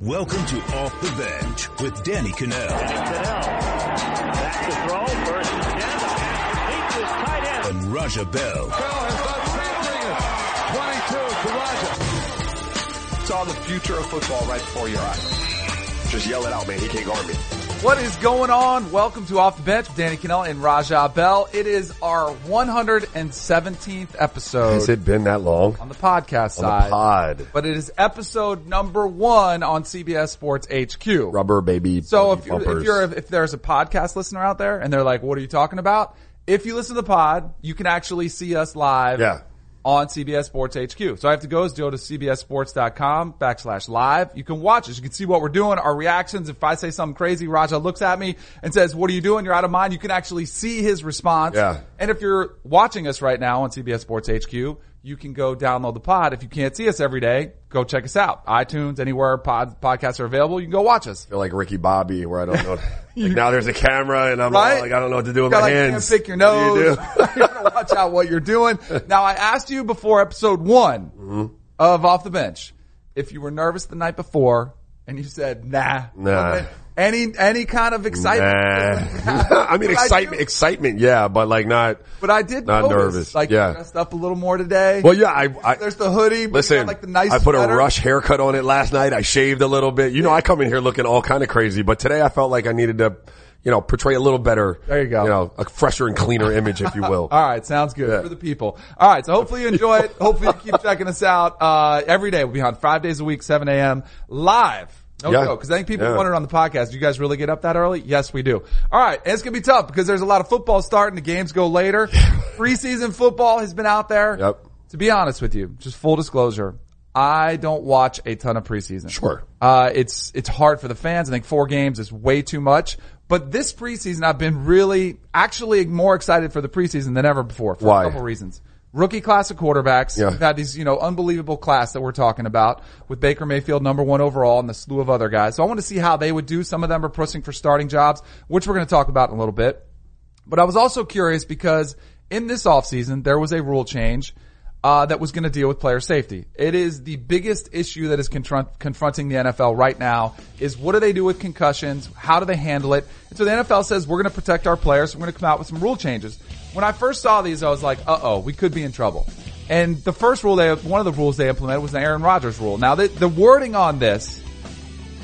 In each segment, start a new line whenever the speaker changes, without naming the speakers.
Welcome to Off the Bench with Danny Kanell.
Kanell. Back to throw. First and ten. The pass complete to his tight end.
And Raja Bell.
Bell has done something. 22 to Raja.
Saw the future of football right before your eyes. Just yell it out, man. He can't guard me.
What is going on? Welcome to Off the Bench with Danny Kanell and Raja Bell. It is our 117th episode
Has it been that long?
on the podcast
On
side.
the pod.
But it is episode number one on CBS Sports HQ.
Rubber baby.
So if, you, if you're if there's a podcast listener out there and they're like, "What are you talking about?" If you listen to the pod, you can actually see us live.
Yeah.
On CBS Sports HQ. So I have to go is go to cbssports.com backslash live. You can watch us. You can see what we're doing, our reactions. If I say something crazy, Raja looks at me and says, what are you doing? You're out of mind. You can actually see his response.
Yeah.
And if you're watching us right now on CBS Sports HQ, you can go download the pod. If you can't see us every day, go check us out. iTunes, anywhere pod, podcasts are available, you can go watch us.
feel like Ricky Bobby where I don't know. like now there's a camera and I'm
Right?
all like, I don't know what to do with
Got
my
like
hands.
can't pick your nose.
you do?
you gotta watch out what you're doing. Now I asked you before episode one
Mm-hmm.
of Off the Bench if you were nervous the night before, and you said nah.
Nah.
Any any kind of excitement?
Nah. I mean, excitement,
do-
excitement, yeah, but like not.
But I did
Not
notice,
nervous,
Like
yeah.
dressed up a little more today.
Well, yeah, I, I
There's the hoodie.
listen.
got, like the nice
I put
sweater.
a rush haircut on it last night. I shaved a little bit. You know, I come in here looking all kind of crazy, but today I felt like I needed to, you know, portray a little better.
There you go.
You know, a fresher and cleaner image, if you will.
All right, sounds good
Yeah.
for the people. All right, so hopefully you enjoy it. Hopefully you keep checking us out uh, every day. We'll be on five days a week, 7 a.m. live. No
Yeah.
joke, because I think people
Yeah.
wondered on the podcast, do you guys really get up that early? Yes, we do. All right, and it's gonna be tough because there's a lot of football starting. The games go later. Preseason football has been out there.
Yep.
To be honest with you, just full disclosure, I don't watch a ton of preseason.
Sure.
Uh, it's, it's hard for the fans. I think four games is way too much. But this preseason, I've been really, actually more excited for the preseason than ever before for
Why?
a couple reasons. Rookie class of quarterbacks.
Yeah.
We've had these, you know, unbelievable class that we're talking about with Baker Mayfield number one overall and the slew of other guys. So I want to see how they would do. Some of them are pushing for starting jobs, which we're going to talk about in a little bit. But I was also curious because in this offseason, there was a rule change uh, that was going to deal with player safety. It is the biggest issue that is confront- confronting the NFL right now is what do they do with concussions? How do they handle it? And so the NFL says we're going to protect our players. So we're going to come out with some rule changes. When I first saw these, I was like, uh oh, we could be in trouble. And the first rule they, one of the rules they implemented was the Aaron Rodgers rule. Now the, the wording on this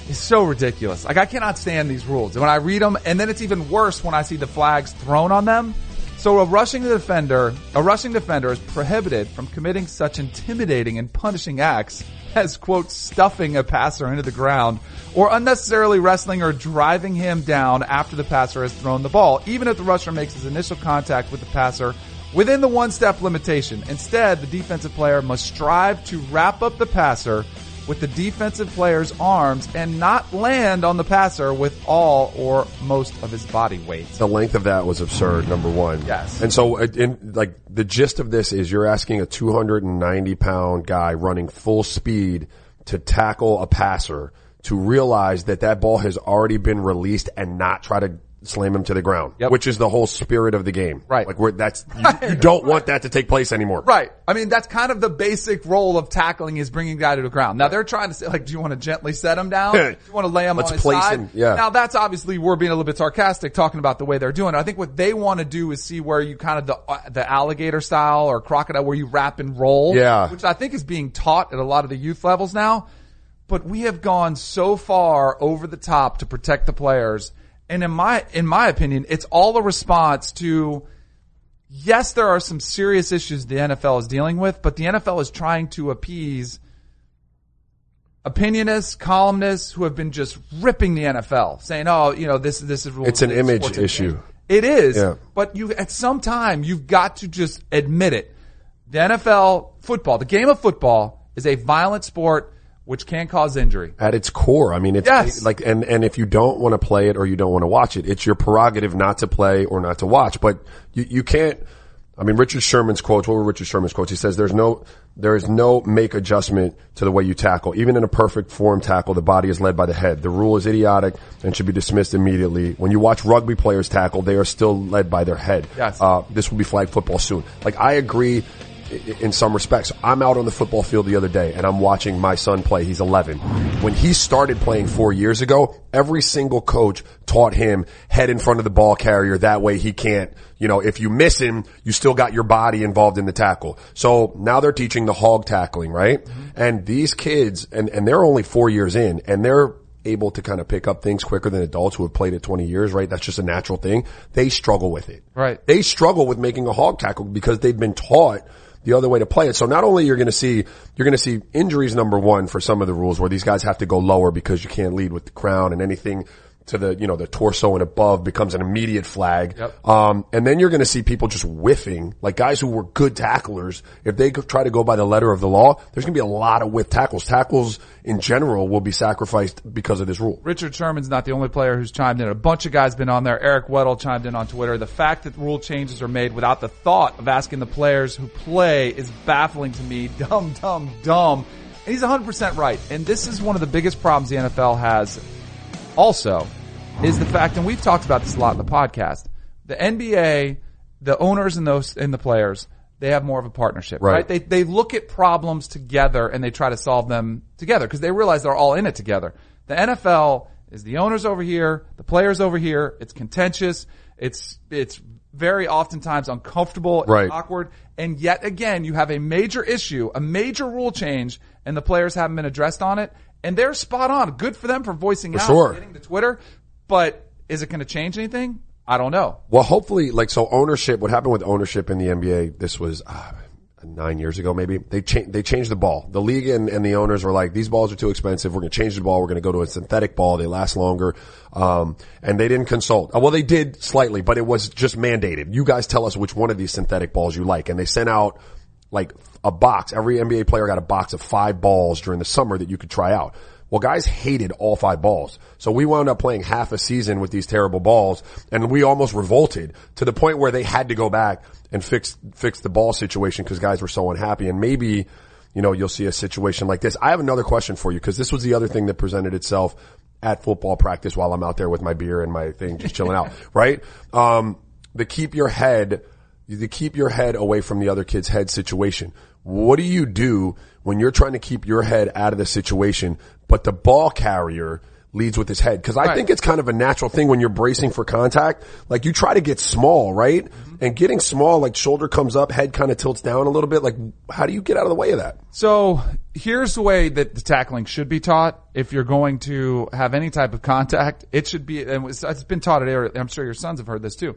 is so ridiculous. Like I cannot stand these rules. And when I read them, and then it's even worse when I see the flags thrown on them. So a rushing defender, a rushing defender is prohibited from committing such intimidating and punishing acts as quote stuffing a passer into the ground or unnecessarily wrestling or driving him down after the passer has thrown the ball, even if the rusher makes his initial contact with the passer within the one step limitation. Instead, the defensive player must strive to wrap up the passer with the defensive player's arms and not land on the passer with all or most of his body weight.
the length of that was absurd. Number one.
Yes.
And so, uh, in, like the gist of this is, you're asking a 290 pound guy running full speed to tackle a passer to realize that that ball has already been released and not try to slam him to the ground,
Yep.
which is the whole spirit of the game.
Right.
Like, where that's you, you don't want that to take place anymore.
Right. I mean, that's kind of the basic role of tackling is bringing guy to the ground. Now they're trying to say, like, do you want to gently set him down? do you want to lay him
Let's
on his
place
side?
him, yeah.
Now that's obviously we're being a little bit sarcastic talking about the way they're doing it. I think what they want to do is see where you kind of the uh, the alligator style or crocodile where you wrap and roll.
Yeah.
Which I think is being taught at a lot of the youth levels now. But we have gone so far over the top to protect the players. And in my, in my opinion, it's all a response to, yes, there are some serious issues the NFL is dealing with, but the NFL is trying to appease opinionists, columnists who have been just ripping the NFL, saying, "Oh, you know, this this is
It's an image issue.
It is,
Yeah.
but you at some time you've got to just admit it. The NFL football, the game of football, is a violent sport which can cause injury.
At its core, I mean, it's
Yes.
like, and, and if you don't want to play it or you don't want to watch it, it's your prerogative not to play or not to watch, but you, you can't, I mean, Richard Sherman's quotes, what were Richard Sherman's quotes? He says there's no, there is no make adjustment to the way you tackle. Even in a perfect form tackle, the body is led by the head. The rule is idiotic and should be dismissed immediately. When you watch rugby players tackle, they are still led by their head.
Yes.
Uh, this will be flag football soon. Like, I agree in some respects. I'm out on the football field the other day and I'm watching my son play. He's 11. When he started playing four years ago, every single coach taught him head in front of the ball carrier. That way he can't, you know, if you miss him, you still got your body involved in the tackle. So now they're teaching the hawk tackling, right? Mm-hmm. And these kids, and, and they're only four years in and they're able to kind of pick up things quicker than adults who have played it 20 years, right? That's just a natural thing. They struggle with it.
Right.
They struggle with making a hawk tackle because they've been taught the other way to play it. So not only you're going to see, you're going to see injuries number one for some of the rules where these guys have to go lower because you can't lead with the crown and anything to the, you know, the torso and above becomes an immediate flag.
Yep.
Um, and then you're going to see people just whiffing, like guys who were good tacklers. If they try to go by the letter of the law, there's going to be a lot of whiff tackles. Tackles in general will be sacrificed because of this rule.
Richard Sherman's not the only player who's chimed in. A bunch of guys been on there. Eric Weddle chimed in on Twitter. The fact that rule changes are made without the thought of asking the players who play is baffling to me. Dumb, dumb, dumb. And he's 100% right. And this is one of the biggest problems the NFL has also is the fact, and we've talked about this a lot in the podcast, the NBA, the owners and those, and the players, they have more of a partnership, right?
Right.
They, they look at problems together and they try to solve them together because they realize they're all in it together. The NFL is the owners over here, the players over here. It's contentious. It's, it's very oftentimes uncomfortable and
Right.
awkward. And yet again, you have a major issue, a major rule change, and the players haven't been addressed on it. And they're spot on. Good for them for voicing out,
sure.
getting to Twitter. But is it going to change anything? I don't know.
Well, hopefully, like, so ownership, what happened with ownership in the NBA, this was, uh, nine years ago maybe, they changed, they changed the ball. The league and, and the owners were like, these balls are too expensive. We're going to change the ball. We're going to go to a synthetic ball. They last longer. Um, and they didn't consult. Uh, Well, they did slightly, but it was just mandated. You guys tell us which one of these synthetic balls you like. And they sent out like a box. Every NBA player got a box of five balls during the summer that you could try out. Well, guys hated all five balls. So we wound up playing half a season with these terrible balls and we almost revolted to the point where they had to go back and fix, fix the ball situation because guys were so unhappy. And maybe, you know, you'll see a situation like this. I have another question for you because this was the other thing that presented itself at football practice while I'm out there with my beer and my thing just chilling out, right? Um, the keep your head, the keep your head away from the other kid's head situation. What do you do when you're trying to keep your head out of the situation, but the ball carrier leads with his head? Cause I
Right.
think it's kind of a natural thing when you're bracing for contact. Like you try to get small, right? Mm-hmm. And getting small, like shoulder comes up, head kind of tilts down a little bit. Like how do you get out of the way of that?
So here's the way that the tackling should be taught. If you're going to have any type of contact, it should be, and it's it's been taught at Air, I'm sure your sons have heard this too.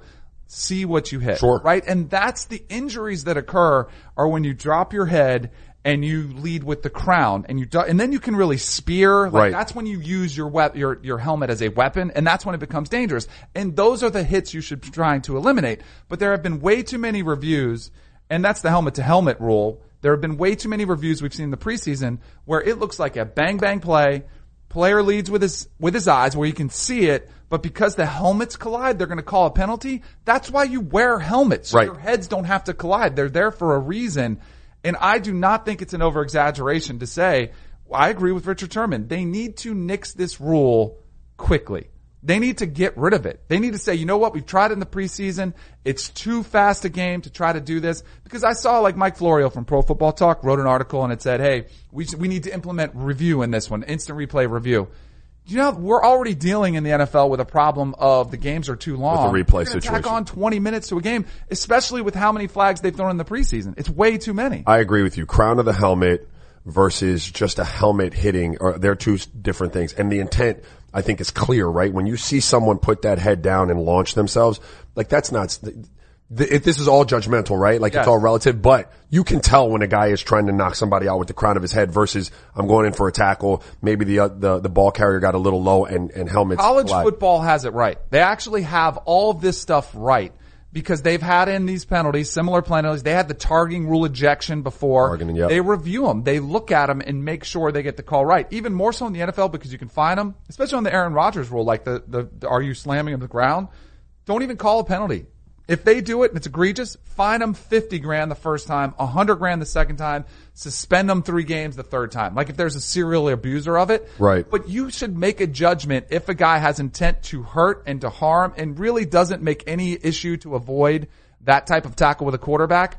See what you hit.
Sure.
Right? And that's the injuries that occur are when you drop your head and you lead with the crown and you, do, and then you can really spear. Like
Right.
that's when you use your wep- your, your helmet as a weapon and that's when it becomes dangerous. And those are the hits you should be trying to eliminate. But there have been way too many reviews and that's the helmet to helmet rule. There have been way too many reviews we've seen in the preseason where it looks like a bang bang play. Player leads with his with his eyes where you can see it, but because the helmets collide, they're going to call a penalty. That's why you wear helmets. So
Right.
Your heads don't have to collide. They're there for a reason. And I do not think it's an over exaggeration to say I agree with Richard Sherman. They need to nix this rule quickly. They need to get rid of it. They need to say, you know what? We've tried it in the preseason. It's too fast a game to try to do this because I saw like Mike Florio from Pro Football Talk wrote an article and it said, Hey, we, we need to implement review in this one, instant replay review. You know, we're already dealing in the NFL with a problem of the games are too long.
With the replay situation.
Tack on 20 minutes to a game, especially with how many flags they've thrown in the preseason. It's way too many.
I agree with you. Crown of the helmet versus just a helmet hitting, or they're two different things. And the intent, I think, is clear, right? When you see someone put that head down and launch themselves, like that's not. th- If this is all judgmental, right? Like
Yes.
it's all relative, but you can tell when a guy is trying to knock somebody out with the crown of his head versus I'm going in for a tackle. Maybe the uh, the the ball carrier got a little low and and helmets.
College
fly.
football has it right. They actually have all of this stuff right because they've had in these penalties, similar penalties. They had the targeting rule ejection before.
Targeting, yep.
They review them. They look at them and make sure they get the call right. Even more so in the NFL because you can find them, especially on the Aaron Rodgers rule, like the, the, the are you slamming on the ground? Don't even call a penalty. If they do it and it's egregious, fine them 50 grand the first time, 100 grand the second time, suspend them three games the third time. Like if there's a serial abuser of it.
Right.
But you should make a judgment if a guy has intent to hurt and to harm and really doesn't make any issue to avoid that type of tackle with a quarterback.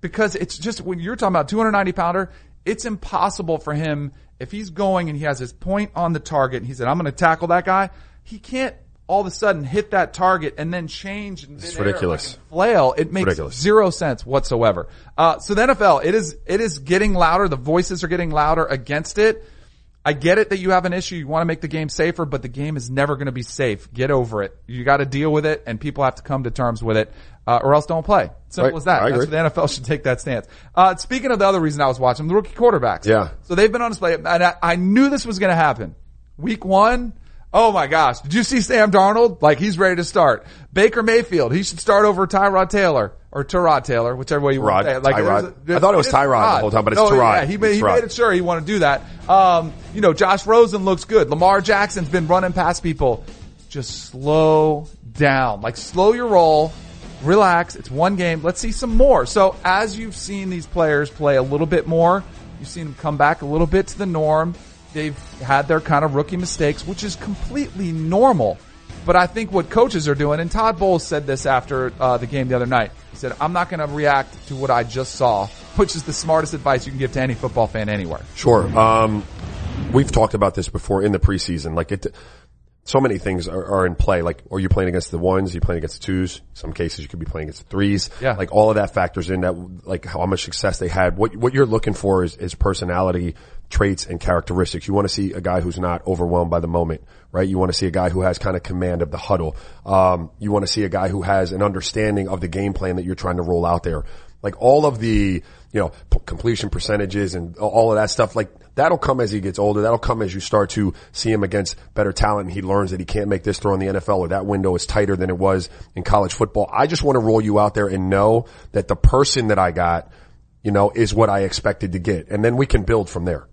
because it's just when you're talking about 290 pounder, it's impossible for him if he's going and he has his point on the target and he said, I'm going to tackle that guy. He can't all of a sudden hit that target and then change.
It's ridiculous.
Like flail. It makes
Ridiculous.
zero sense whatsoever. Uh, so the NFL, it is, it is getting louder. The voices are getting louder against it. I get it that you have an issue. You want to make the game safer, but the game is never going to be safe. Get over it. You got to deal with it and people have to come to terms with it, uh, or else don't play. Simple
Right.
as that.
I
That's
agree.
what the NFL should take that stance. Uh, speaking of the other reason I was watching, the rookie quarterbacks.
Yeah.
So they've been on display and I, I knew this was going to happen. Week one. Oh my gosh. Did you see Sam Darnold? Like he's ready to start. Baker Mayfield. He should start over Tyrod Taylor or Tyrod Taylor, whichever way you want
Rod,
to say it. Like,
Tyrod.
a-
I thought it was Tyrod the whole time, but it's
No,
Tyrod.
Yeah, he made, he made it sure he wanted to do that. Um, you know, Josh Rosen looks good. Lamar Jackson's been running past people. Just slow down. Like slow your roll. Relax. It's one game. Let's see some more. So as you've seen these players play a little bit more, you've seen them come back a little bit to the norm. They've had their kind of rookie mistakes, which is completely normal. But I think what coaches are doing, and Todd Bowles said this after uh, the game the other night. He said, "I'm not going to react to what I just saw," which is the smartest advice you can give to any football fan anywhere.
Sure. Um, we've talked about this before in the preseason. Like it, so many things are, are in play. Like, are you playing against the ones? Are you playing against the twos? Some cases you could be playing against the threes.
Yeah.
Like all of that factors in that, like how much success they had. What, what you're looking for is, is personality traits and characteristics. You want to see a guy who's not overwhelmed by the moment, right? You want to see a guy who has kind of command of the huddle. Um, you want to see a guy who has an understanding of the game plan that you're trying to roll out there. Like all of the, you know, p- completion percentages and all of that stuff, like that'll come as he gets older. That'll come as you start to see him against better talent and he learns that he can't make this throw in the NFL or that window is tighter than it was in college football. I just want to roll you out there and know that the person that I got, you know, is what I expected to get. And then we can build from there.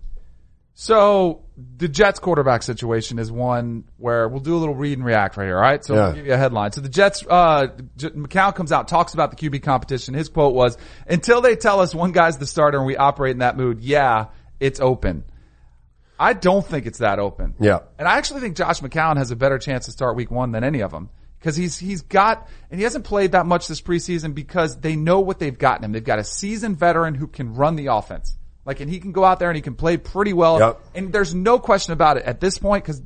So the Jets quarterback situation is one where we'll do a little read and react right here. All right. So
Yeah.
I'll give you a headline. So the Jets, uh, J- McCown comes out, talks about the QB competition. His quote was, until they tell us one guy's the starter and we operate in that mood, yeah, it's open. I don't think it's that open.
Yeah.
And I actually think Josh McCown has a better chance to start week one than any of them. Cause he's, he's got, and he hasn't played that much this preseason because they know what they've gotten him. They've got a seasoned veteran who can run the offense. Like, and he can go out there and he can play pretty well.
Yep.
And there's no question about it at this point because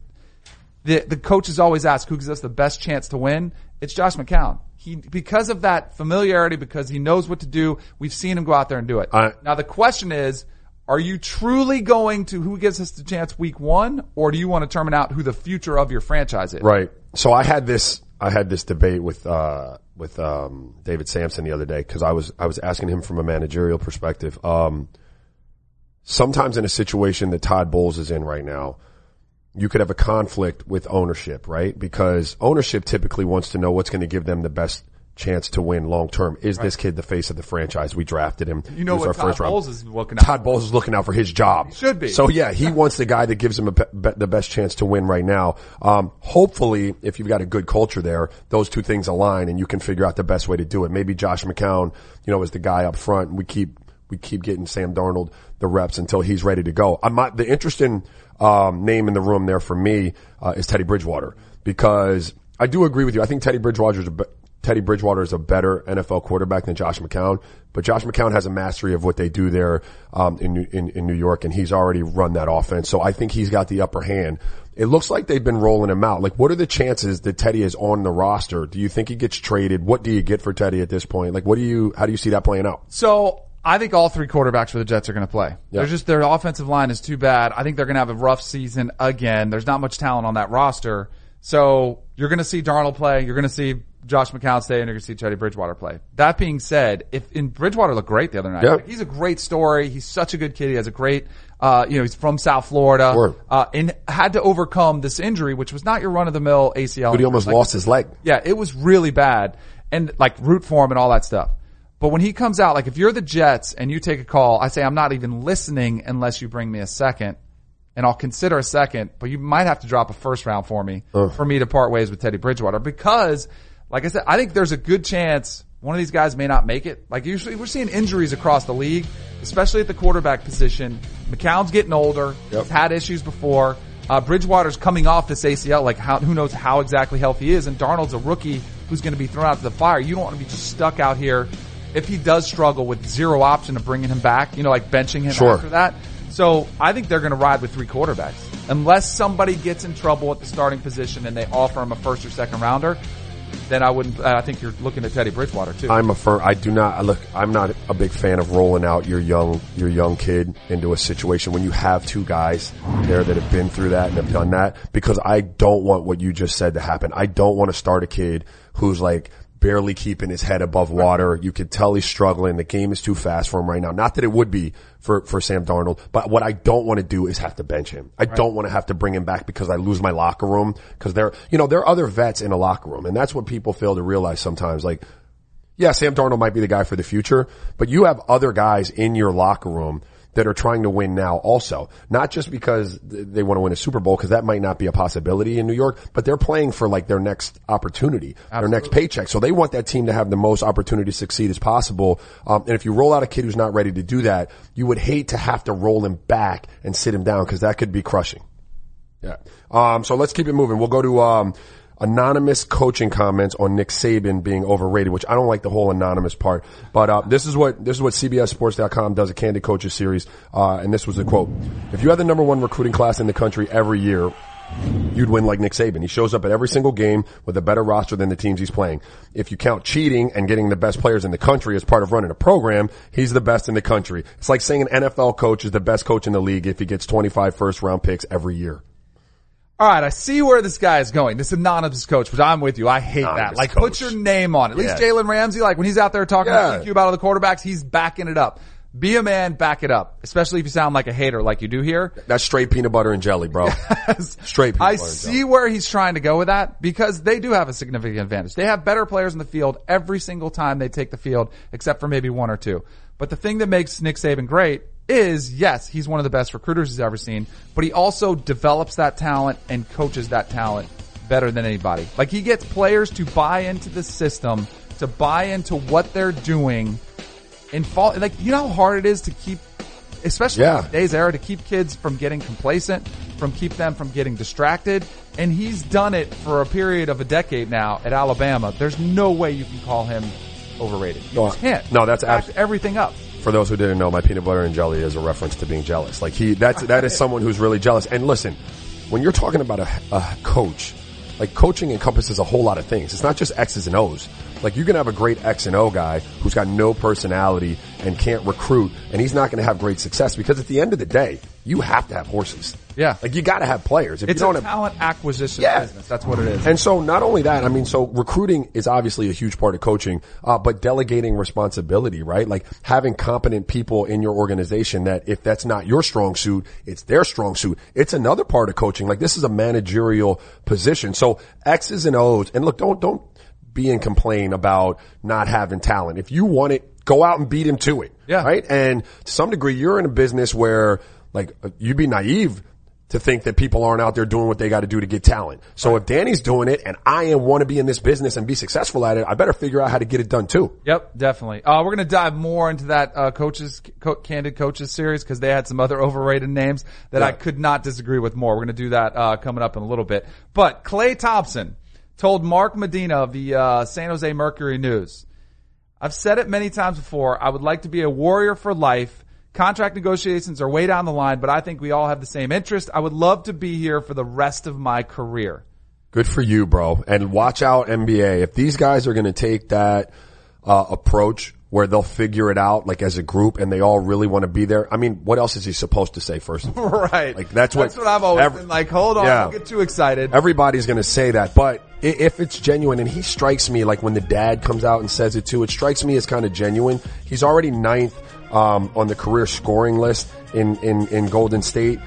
the, the coaches always ask who gives us the best chance to win. It's Josh McCown. He, because of that familiarity, because he knows what to do, we've seen him go out there and do it.
I-
now the question is, are you truly going to who gives us the chance week one, or do you want to determine out who the future of your franchise is?
Right. So I had this, I had this debate with, uh, with, um, David Samson the other day because I was, I was asking him from a managerial perspective. Um, sometimes in a situation that Todd Bowles is in right now, you could have a conflict with ownership, right? Because ownership typically wants to know what's going to give them the best chance to win long term. Is this kid the face of the franchise? We drafted him.
You know what
our
Todd
first round.
Bowles is looking at.
Todd Bowles is looking out for his job.
should be.
So yeah, he wants the guy that gives him a be- be- the best chance to win right now. Um, hopefully, if you've got a good culture there, those two things align and you can figure out the best way to do it. Maybe Josh McCown, you know, is the guy up front. And we keep we keep getting Sam Darnold the reps until he's ready to go. I'm not, the interesting um, name in the room there for me uh, is Teddy Bridgewater because I do agree with you. I think Teddy Bridgewater is a Teddy Bridgewater is a better NFL quarterback than Josh McCown, but Josh McCown has a mastery of what they do there um, in, in in New York, and he's already run that offense. So I think he's got the upper hand. It looks like they've been rolling him out. Like, what are the chances that Teddy is on the roster? Do you think he gets traded? What do you get for Teddy at this point? Like, what do you? How do you see that playing out?
So I think all three quarterbacks for the Jets are going to play.
Yeah.
They're just their offensive line is too bad. I think they're going to have a rough season again. There's not much talent on that roster, so you're going to see Darnold play. You're going to see Josh McCown stay, and you're going to see Teddy Bridgewater play. That being said, if in Bridgewater looked great the other night. Like, he's a great story. He's such a good kid. He has a great, uh, you know, he's from South Florida, uh, and had to overcome this injury, which was not your run of the mill ACL.
But he almost
Like,
lost his leg.
yeah, it was really bad and like root for him and all that stuff. But when he comes out, like if you're the Jets and you take a call, I say I'm not even listening unless you bring me a second and I'll consider a second, but you might have to drop a first round for me for me to part ways with Teddy Bridgewater because like I said, I think there's a good chance one of these guys may not make it. Like usually we're seeing injuries across the league, especially at the quarterback position. McCown's getting older.
Yep.
He's had issues before. Uh, Bridgewater's coming off this ACL, like how, who knows how exactly healthy he is, and Darnold's a rookie who's going to be thrown out to the fire. You don't want to be just stuck out here if he does struggle with zero option of bringing him back, you know, like benching him
Sure.
after that. So I think they're going to ride with three quarterbacks. Unless somebody gets in trouble at the starting position and they offer him a first or second rounder, then I wouldn't, I think you're looking at Teddy Bridgewater too.
I'm a firm. I do not look. I'm not a big fan of rolling out your young your young kid into a situation when you have two guys there that have been through that and have done that because I don't want what you just said to happen. I don't want to start a kid who's like barely keeping his head above water. You can tell he's struggling. The game is too fast for him right now. Not that it would be for, for Sam Darnold, but what I don't want to do is have to bench him. I don't want to have to bring him back because I lose my locker room because there, you know, there are other vets in a locker room and that's what people fail to realize sometimes. Like, yeah, Sam Darnold might be the guy for the future, but you have other guys in your locker room that are trying to win now also. Not just because they want to win a Super Bowl, because that might not be a possibility in New York, but they're playing for like their next opportunity, their next paycheck. So they want that team to have the most opportunity to succeed as possible. Um, and if you roll out a kid who's not ready to do that, you would hate to have to roll him back and sit him down because that could be crushing. Yeah. Um, so let's keep it moving. We'll go to, um, anonymous coaching comments on Nick Saban being overrated, which I don't like the whole anonymous part. But, uh, this is what, this is what CBSSports.com does a Candid Coaches series. Uh, and this was a quote. If you had the number one recruiting class in the country every year, you'd win like Nick Saban. He shows up at every single game with a better roster than the teams he's playing. If you count cheating and getting the best players in the country as part of running a program, he's the best in the country. It's like saying an NFL coach is the best coach in the league if he gets 25 first round picks every year.
All right, I see where this guy is going. This anonymous coach, but I'm with you. I hate that. Like,
coach.
put your name on it. At least Jalen Ramsey, like when he's out there talking
Yeah.
to GQ about all the quarterbacks, he's backing it up. Be a man, back it up. Especially if you sound like a hater like you do here.
That's straight peanut butter and jelly, bro. straight peanut
I
butter and
see where he's trying to go with that because they do have a significant advantage. They have better players in the field every single time they take the field, except for maybe one or two. But the thing that makes Nick Saban great is, yes, he's one of the best recruiters he's ever seen, but he also develops that talent and coaches that talent better than anybody. Like he gets players to buy into the system, to buy into what they're doing and fall, like, you know how hard it is to keep especially
Yeah.
in today's era, to keep kids from getting complacent, from keep them from getting distracted. And he's done it for a period of a decade now at Alabama. There's no way you can call him overrated. You
No,
can't.
no, that's
everything up.
For those who didn't know, my peanut butter and jelly is a reference to being jealous. Like he, that's, that is someone who's really jealous. And listen, when you're talking about a, a coach, like coaching encompasses a whole lot of things. It's not just X's and O's. Like you can have a great X and O guy who's got no personality and can't recruit and he's not going to have great success because at the end of the day, you have to have horses.
Yeah.
Like you got to have players. If
It's
you don't
a
have,
talent acquisition
Yeah.
business. That's what it is.
and so not only that, I mean, so recruiting is obviously a huge part of coaching, uh, but delegating responsibility, right? Like having competent people in your organization that if that's not your strong suit, it's their strong suit. It's another part of coaching. Like this is a managerial position. So X's and O's, and look, don't, don't be and complain about not having talent. If you want it, go out and beat him to it.
Yeah.
Right. And to some degree, you're in a business where like uh, you'd be naive to think that people aren't out there doing what they got to do to get talent. So if Danny's doing it and I am want to be in this business and be successful at it, I better figure out how to get it done too.
Yep, definitely. Uh, we're going to dive more into that uh, coaches, co- candid coaches series because they had some other overrated names that I could not disagree with more. We're going to do that uh, coming up in a little bit. But Klay Thompson told Mark Medina of the uh, San Jose Mercury News, "I've said it many times before. I would like to be a warrior for life." Contract negotiations are way down the line, but I think we all have the same interest. I would love to be here for the rest of my career.
Good for you, bro. And watch out NBA. If these guys are going to take that uh, approach where they'll figure it out like as a group and they all really want to be there. I mean, what else is he supposed to say first?
Right.
Like that's what
that's what I've always
every-
been like. Hold on,
Yeah.
don't get too excited.
Everybody's going to say that, but if it's genuine, and he strikes me like when the dad comes out and says it too, it strikes me as kind of genuine. He's already ninth um, on the career scoring list in, in in Golden State.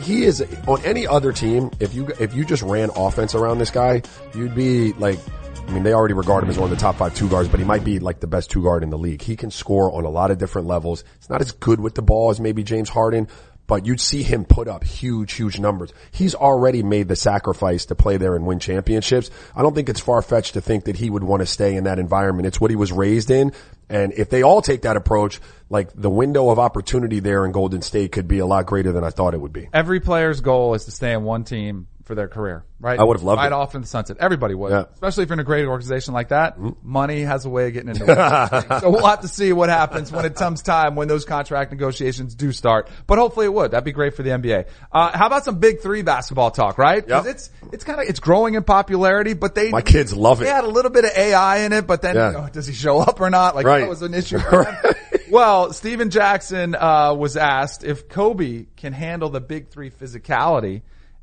He is on any other team. If you if you just ran offense around this guy, you'd be like. I mean, they already regard him as one of the top five two guards, but he might be like the best two guard in the league. He can score on a lot of different levels. He's not as good with the ball as maybe James Harden, but you'd see him put up huge, huge numbers. He's already made the sacrifice to play there and win championships. I don't think it's far fetched to think that he would want to stay in that environment. It's what he was raised in. And if they all take that approach, like the window of opportunity there in Golden State could be a lot greater than I thought it would be.
Every player's goal is to stay in one team for their career, right?
I would have loved
right
it.
off in the sunset. Everybody would,
Yeah. Mm-hmm.
especially if you're in a great organization like that. Money has a way of getting into it. so we'll have to see what happens when it comes time when those contract negotiations do start. But hopefully it would. That'd be great for the NBA. Uh, how about some Big Three basketball talk, right?
Yep.
it's it's kind of it's growing in popularity, but they
My kids love it.
They had a little bit of AI in it, but then
Yeah.
you know, does he show up or not? Like
Right.
that was an issue. Well, Stephen Jackson uh, was asked if Kobe can handle the Big Three physicality.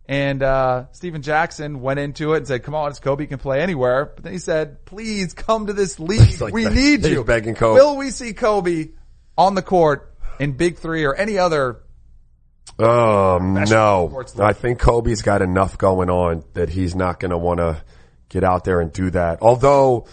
And uh, Stephen Jackson went into it and said, "Come on, it's Kobe can play anywhere." But then he said, "Please come to this league.
like
we need you."
begging Kobe.
Will we see Kobe on the court in Big Three or any other?
Um, no. I think Kobe's got enough going on that he's not going to want to get out there and do that. Although,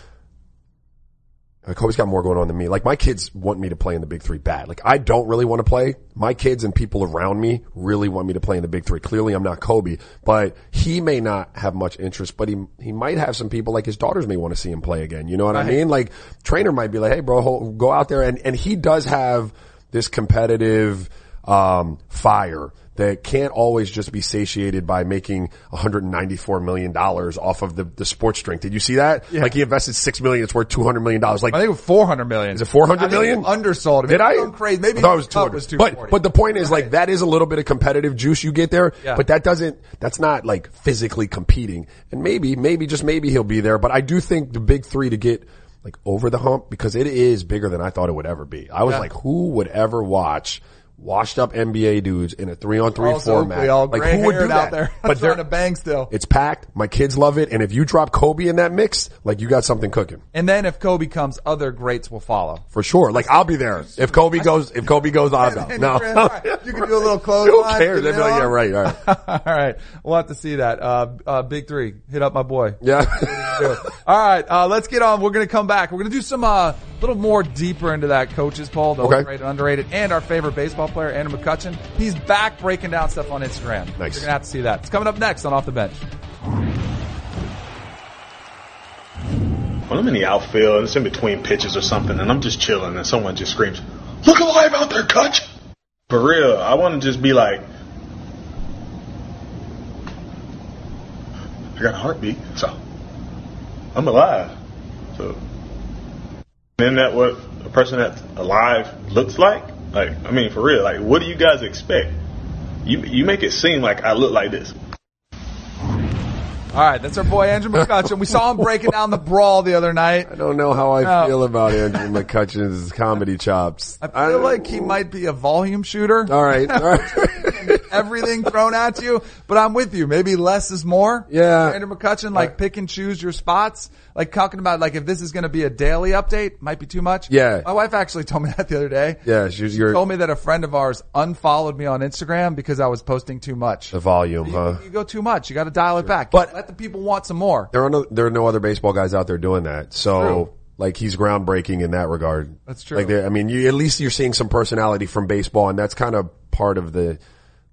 Kobe's got more going on than me. Like my kids want me to play in the big three bad. Like I don't really want to play. My kids and people around me really want me to play in the big three. Clearly I'm not Kobe, but he may not have much interest, but he, he might have some people like his daughters may want to see him play again. You know what I mean? Like trainer might be like, Hey bro, go out there. And, and he does have this competitive, um, fire that can't always just be satiated by making $194 million off of the, the sports drink. Did you see that? Like he invested 6 million, it's worth $200 million. Like,
I think it was four hundred million.
is it 400
I
million?
Undersold. I mean,
Did I?
crazy. Maybe
I it was
the
200.
was
but, but the point is like that is a little bit of competitive juice you get there,
Yeah.
but that doesn't, that's not like physically competing. And maybe, maybe, just maybe he'll be there, but I do think the big three to get like over the hump because it is bigger than I thought it would ever be. I was
Yeah.
like, who would ever watch washed up NBA dudes in a three on three format?
all
like who would do that?
out there,
But they're,
in a bang still.
it's packed. My kids love it. And if you drop Kobe in that mix, like you got something cooking.
And then if Kobe comes, other greats will follow.
For sure. Like I'll be there. If Kobe goes, if Kobe goes, I'll go. No.
you're in, all right, you can do a little close.
Who cares? They'd be like, yeah, right, all right.
all right. We'll have to see that. Uh, uh, big three. Hit up my boy.
Yeah.
All right. Uh, let's get on. We're going to come back. We're going to do some, uh, little more deeper into that coaches poll, the
Okay.
overrated, underrated, and our favorite baseball player, Andrew McCutchen. He's back breaking down stuff on Instagram.
Nice.
You're going to have to see that. It's coming up next on Off the Bench.
When I'm in the outfield, and it's in between pitches or something, and I'm just chilling, and someone just screams, "Look alive out there, Kutch!" For real, I want to just be like, I got a heartbeat, so I'm alive. So, isn't that what a person that's alive looks like? Like, I mean, for real, like, what do you guys expect? You you make it seem like I look like this.
All right. That's our boy, Andrew McCutchen. We saw him breaking down the brawl the other night.
I don't know how I
No.
feel about Andrew McCutchen's comedy chops.
I feel like he might be a volume shooter.
All right. All right.
everything thrown at you, but I'm with you. Maybe less is more.
Yeah.
Andrew McCutchen, like uh, pick and choose your spots. Like talking about like if this is going to be a daily update, might be too much.
Yeah.
My wife actually told me that the other day.
yeah, she, your
Told me that a friend of ours unfollowed me on Instagram because I was posting too much.
the volume,
You,
huh?
you go too much. You got to dial it back.
But-
the people want some more.
There are no there are no other baseball guys out there doing that. So like he's groundbreaking in that regard.
That's true.
Like I mean, you at least you're seeing some personality from baseball, and that's kind of part of the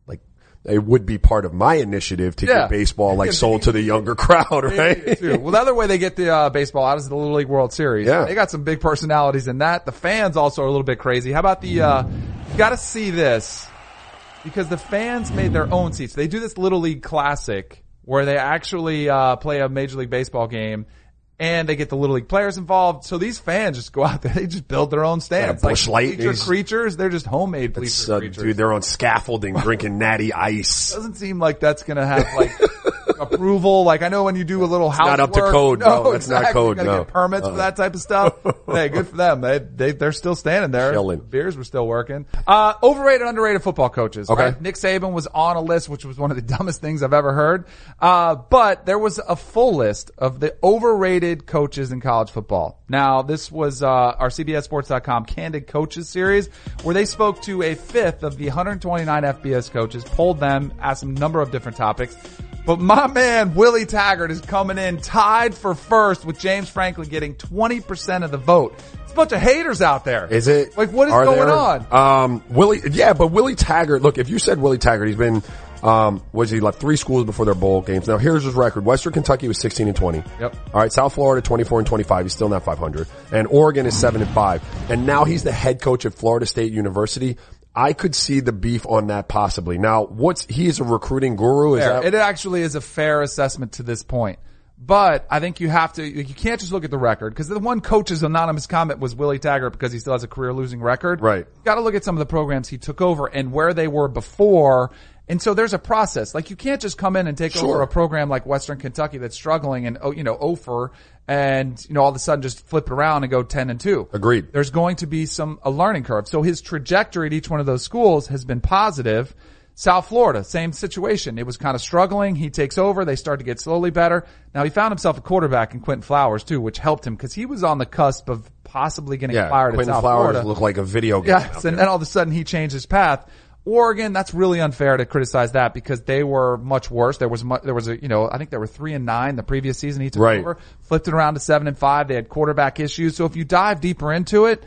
like. It would be part of my initiative to
Yeah.
get baseball like sold to the younger crowd, right?
Well, the other way they get the uh, baseball out is the Little League World Series.
Yeah.
They got some big personalities in that. The fans also are a little bit crazy. How about the, uh, you gotta see this because the fans made their own seats. They do this Little League Classic where they actually, uh, play a Major League Baseball game and they get the Little League players involved. So these fans just go out there, they just build their own stands.
Yeah, Light,
bleacher creatures, they're just homemade bleacher
Uh,
creatures.
dude, they're on scaffolding drinking natty ice.
doesn't seem like that's gonna have like approval. Like I know when you do a little house
not up to code, no, that's not
exactly.
code,
You gotta
no. Uh-uh.
get permits for that type of stuff. hey, good for them. They they they're still standing there.
Chilling.
Beers were still working. Uh, overrated, underrated football coaches.
Okay.
right? Nick Saban was on a list, which was one of the dumbest things I've ever heard. Uh, but there was a full list of the overrated coaches in college football. Now, this was uh, our CBSSports.com Candid Coaches series, where they spoke to a fifth of the 129 FBS coaches, polled them, asked them a number of different topics. But my man Willie Taggart is coming in tied for first with James Franklin getting 20% of the vote. It's a bunch of haters out there.
Is it?
Like what is going
there?
on?
Um, Willie, yeah, but Willie Taggart, look, if you said Willie Taggart, he's been, um, was he left three schools before their bowl games. Now here's his record. Western Kentucky was 16 and 20.
Yep.
All right. South Florida 24 and 25. He's still not 500. And Oregon is 7 and 5. And now he's the head coach at Florida State University. I could see the beef on that possibly. Now, what's he's a recruiting guru? Is
fair.
that
It actually is a fair assessment to this point. But I think you have to, you can't just look at the record because the one coach's anonymous comment was Willie Taggart because he still has a career losing record.
Right.
You got to look at some of the programs he took over and where they were before. And so there's a process. Like you can't just come in and take
Sure.
over a program like Western Kentucky that's struggling and, oh, you know, oh over and, you know, all of a sudden just flip it around and go 10 and 2.
Agreed.
There's going to be some, a learning curve. So his trajectory at each one of those schools has been positive. South Florida, same situation. It was kind of struggling. He takes over. They start to get slowly better. Now he found himself a quarterback in Quinton Flowers too, which helped him because he was on the cusp of possibly getting
yeah,
fired
Quinton
at South
Flowers
Florida.
looked like a video game.
Yes, and
there.
then all of a sudden he changed his path. Oregon, that's really unfair to criticize that because they were much worse. There was mu- there was a you know I think they were three and nine the previous season he took
Right.
over, flipped it around to seven and five. They had quarterback issues. So if you dive deeper into it,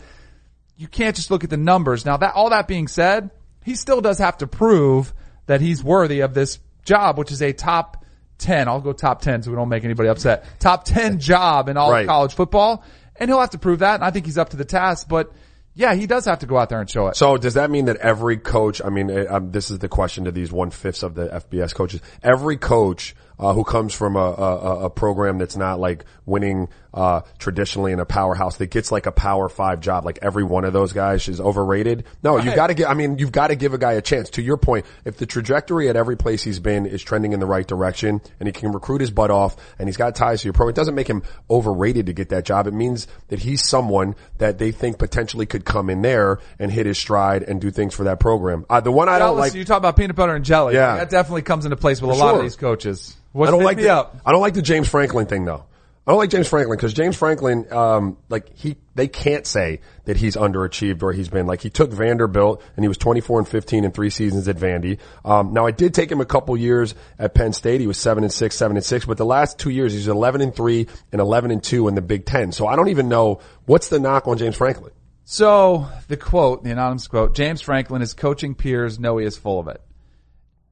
you can't just look at the numbers. Now that all that being said, he still does have to prove that he's worthy of this job, which is a top 10. I'll go top 10 so we don't make anybody upset. Top 10 job in all
Right.
of college football. And he'll have to prove that. And I think he's up to the task, but yeah, he does have to go out there and show it.
So does that mean that every coach? I mean, uh, um, this is the question to these one fifths of the FBS coaches. Every coach uh, who comes from a, a, a program that's not like winning uh, traditionally in a powerhouse that gets like a power five job, like every one of those guys is overrated. No, you've got to get. I mean, you've got to give a guy a chance. To your point, if the trajectory at every place he's been is trending in the right direction, and he can recruit his butt off, and he's got ties to your program, it doesn't make him overrated to get that job. It means that he's someone that they think potentially could come in there and hit his stride and do things for that program. Uh, the one I don't like.
you talk about peanut butter and jelly.
Yeah.
That definitely comes into place with a
For
lot of these coaches. What's
I don't like the,
up?
I don't like the James Franklin thing though. I don't like James Franklin because James Franklin, um, like he, they can't say that he's underachieved or he's been like he took Vanderbilt and he was 24 and 15 in three seasons at Vandy. Um, now I did take him a couple years at Penn State. He was seven and six, seven and six, but the last two years he's 11 and three and 11 and two in the Big Ten. So I don't even know what's the knock on James Franklin.
So the quote, the anonymous quote, James Franklin, his coaching peers know he is full of it.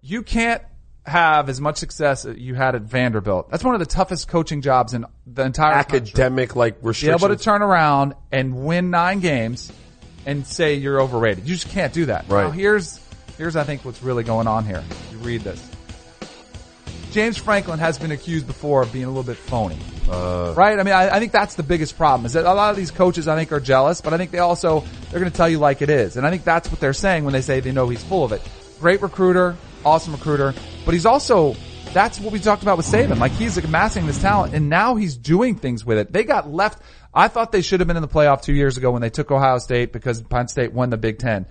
You can't have as much success as you had at Vanderbilt. That's one of the toughest coaching jobs in the entire country.
Academic like
Be
restrictions.
able to turn around and win nine games and say you're overrated. You just can't do that.
Right.
Now here's, here's I think what's really going on here. You read this. James Franklin has been accused before of being a little bit phony. Uh. right? I mean, I, I think that's the biggest problem is that a lot of these coaches I think are jealous, but I think they also, they're going to tell you like it is. And I think that's what they're saying when they say they know he's full of it. Great recruiter, awesome recruiter, but he's also, that's what we talked about with Saban. Like he's amassing this talent and now he's doing things with it. They got left, I thought they should have been in the playoff two years ago when they took Ohio State because Penn State won the Big Ten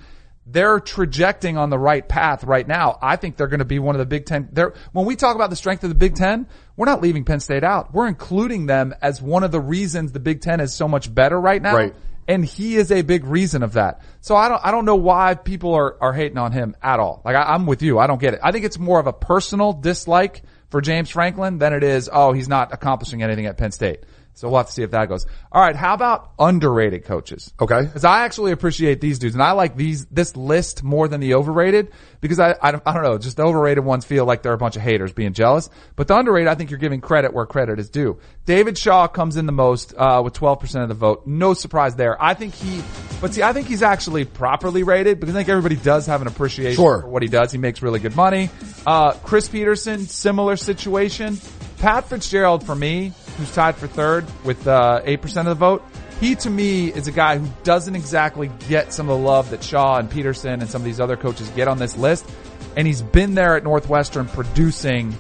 they're trajecting on the right path right now. I think they're going to be one of the Big Ten. They're, when we talk about the strength of the Big Ten, we're not leaving Penn State out. We're including them as one of the reasons the Big Ten is so much better right now.
Right.
And he is a big reason of that. So I don't, I don't know why people are, are hating on him at all. Like I, I'm with you. I don't get it. I think it's more of a personal dislike for James Franklin than it is, oh, he's not accomplishing anything at Penn State. So we'll have to see if that goes. All right. How about underrated coaches?
Okay.
Because I actually appreciate these dudes, and I like these this list more than the overrated because I I don't, I don't know, just the overrated ones feel like they're a bunch of haters being jealous, but the underrated I think you're giving credit where credit is due. David Shaw comes in the most uh, with 12 percent of the vote, no surprise there. I think he, but see, I think he's actually properly rated because I think everybody does have an appreciation
Sure.
for what he does. He makes really good money. Uh, Chris Petersen, similar situation. Pat Fitzgerald for me, who's tied for third with uh, eight percent of the vote. He to me is a guy who doesn't exactly get some of the love that Shaw and Petersen and some of these other coaches get on this list, and he's been there at Northwestern producing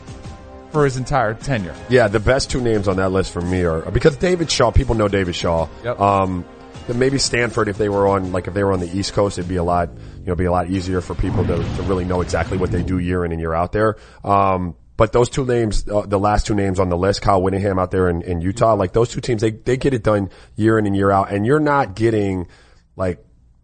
for his entire tenure.
Yeah, the best two names on that list for me are because David Shaw. People know David Shaw.
Yep.
Um, maybe Stanford, if they were on like if they were on the East Coast, it'd be a lot you know be a lot easier for people to to really know exactly what they do year in and year out there. Um, but those two names, uh, the last two names on the list, Kyle Whittingham out there in, in Utah, like those two teams, they they get it done year in and year out, and you're not getting like